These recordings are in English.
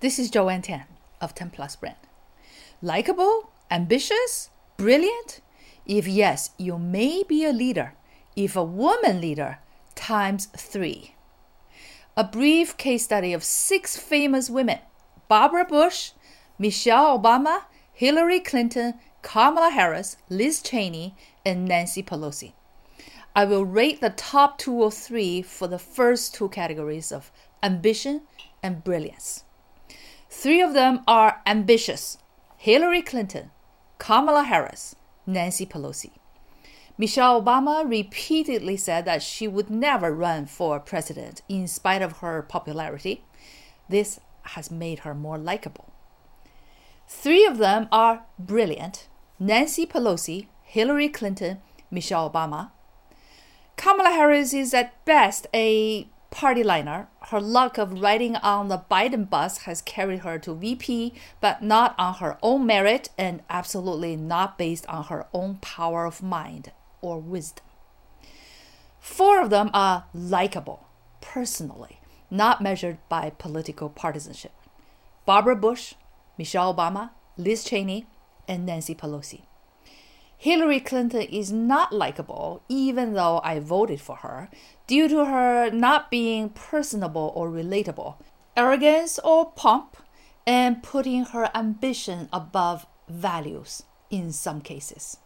This is Joanne Tan of 10 Plus Brand. Likeable, ambitious, brilliant? If yes, you may be a leader. If a woman leader, times three. A brief case study of six famous women Barbara Bush, Michelle Obama, Hillary Clinton, Kamala Harris, Liz Cheney, and Nancy Pelosi. I will rate the top two or three for the first two categories of ambition and brilliance. Three of them are ambitious Hillary Clinton, Kamala Harris, Nancy Pelosi. Michelle Obama repeatedly said that she would never run for president in spite of her popularity. This has made her more likable. Three of them are brilliant Nancy Pelosi, Hillary Clinton, Michelle Obama. Kamala Harris is at best a party liner. Her luck of riding on the Biden bus has carried her to VP, but not on her own merit and absolutely not based on her own power of mind or wisdom. Four of them are likable, personally, not measured by political partisanship. Barbara Bush, Michelle Obama, Liz Cheney, and Nancy Pelosi. Hillary Clinton is not likable, even though I voted for her, due to her not being personable or relatable, arrogance or pomp, and putting her ambition above values in some cases.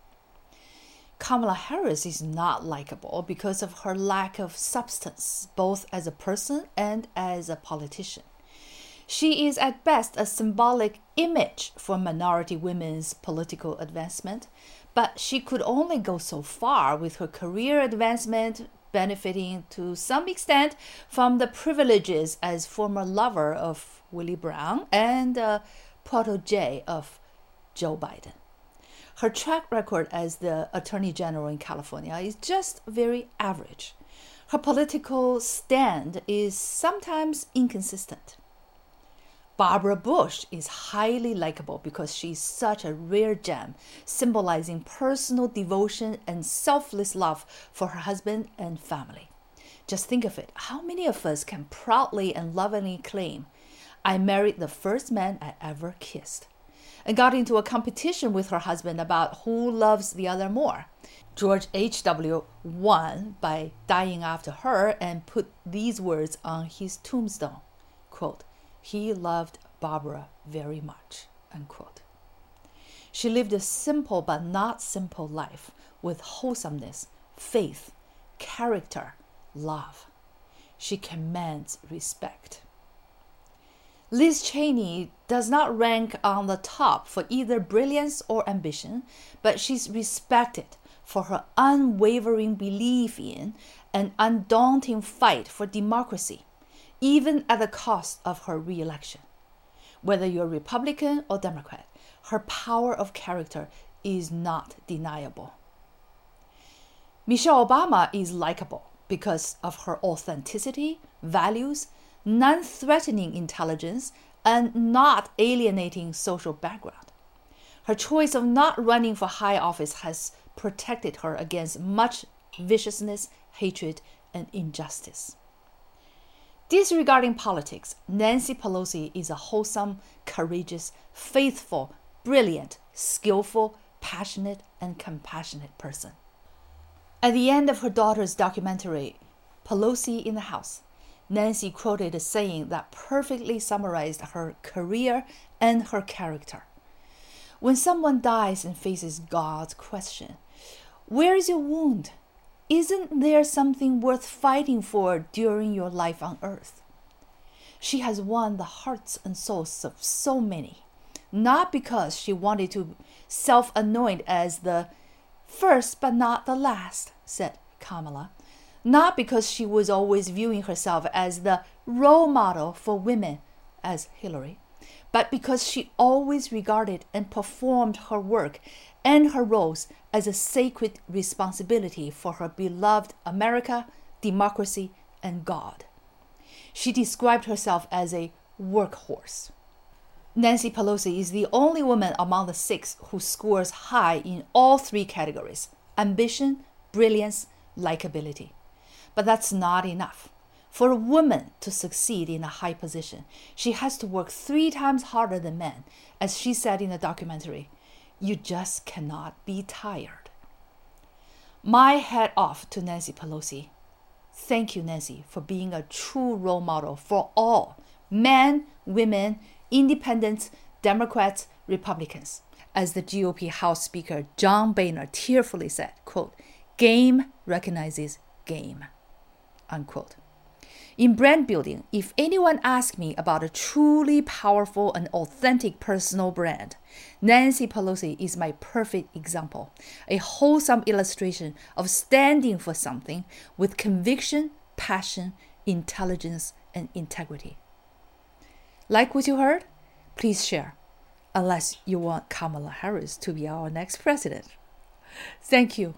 Kamala Harris is not likable because of her lack of substance, both as a person and as a politician. She is at best a symbolic image for minority women's political advancement, but she could only go so far with her career advancement benefiting to some extent from the privileges as former lover of Willie Brown and uh, protege of Joe Biden. Her track record as the Attorney General in California is just very average. Her political stand is sometimes inconsistent. Barbara Bush is highly likable because she's such a rare gem, symbolizing personal devotion and selfless love for her husband and family. Just think of it how many of us can proudly and lovingly claim, I married the first man I ever kissed, and got into a competition with her husband about who loves the other more. George H.W. won by dying after her and put these words on his tombstone quote, he loved Barbara very much. Unquote. She lived a simple but not simple life with wholesomeness, faith, character, love. She commands respect. Liz Cheney does not rank on the top for either brilliance or ambition, but she's respected for her unwavering belief in and undaunting fight for democracy even at the cost of her reelection. Whether you're Republican or Democrat, her power of character is not deniable. Michelle Obama is likable because of her authenticity, values, non threatening intelligence, and not alienating social background. Her choice of not running for high office has protected her against much viciousness, hatred, and injustice. Disregarding politics, Nancy Pelosi is a wholesome, courageous, faithful, brilliant, skillful, passionate, and compassionate person. At the end of her daughter's documentary, Pelosi in the House, Nancy quoted a saying that perfectly summarized her career and her character. When someone dies and faces God's question, Where is your wound? Isn't there something worth fighting for during your life on earth? She has won the hearts and souls of so many, not because she wanted to self anoint as the first but not the last, said Kamala, not because she was always viewing herself as the role model for women, as Hillary, but because she always regarded and performed her work and her roles as a sacred responsibility for her beloved America, democracy, and God. She described herself as a workhorse. Nancy Pelosi is the only woman among the six who scores high in all three categories ambition, brilliance, likability. But that's not enough. For a woman to succeed in a high position, she has to work three times harder than men. As she said in the documentary, you just cannot be tired. My hat off to Nancy Pelosi. Thank you, Nancy, for being a true role model for all men, women, independents, Democrats, Republicans. As the GOP House Speaker John Boehner tearfully said, quote, game recognizes game, unquote. In brand building, if anyone asks me about a truly powerful and authentic personal brand, Nancy Pelosi is my perfect example, a wholesome illustration of standing for something with conviction, passion, intelligence, and integrity. Like what you heard? Please share, unless you want Kamala Harris to be our next president. Thank you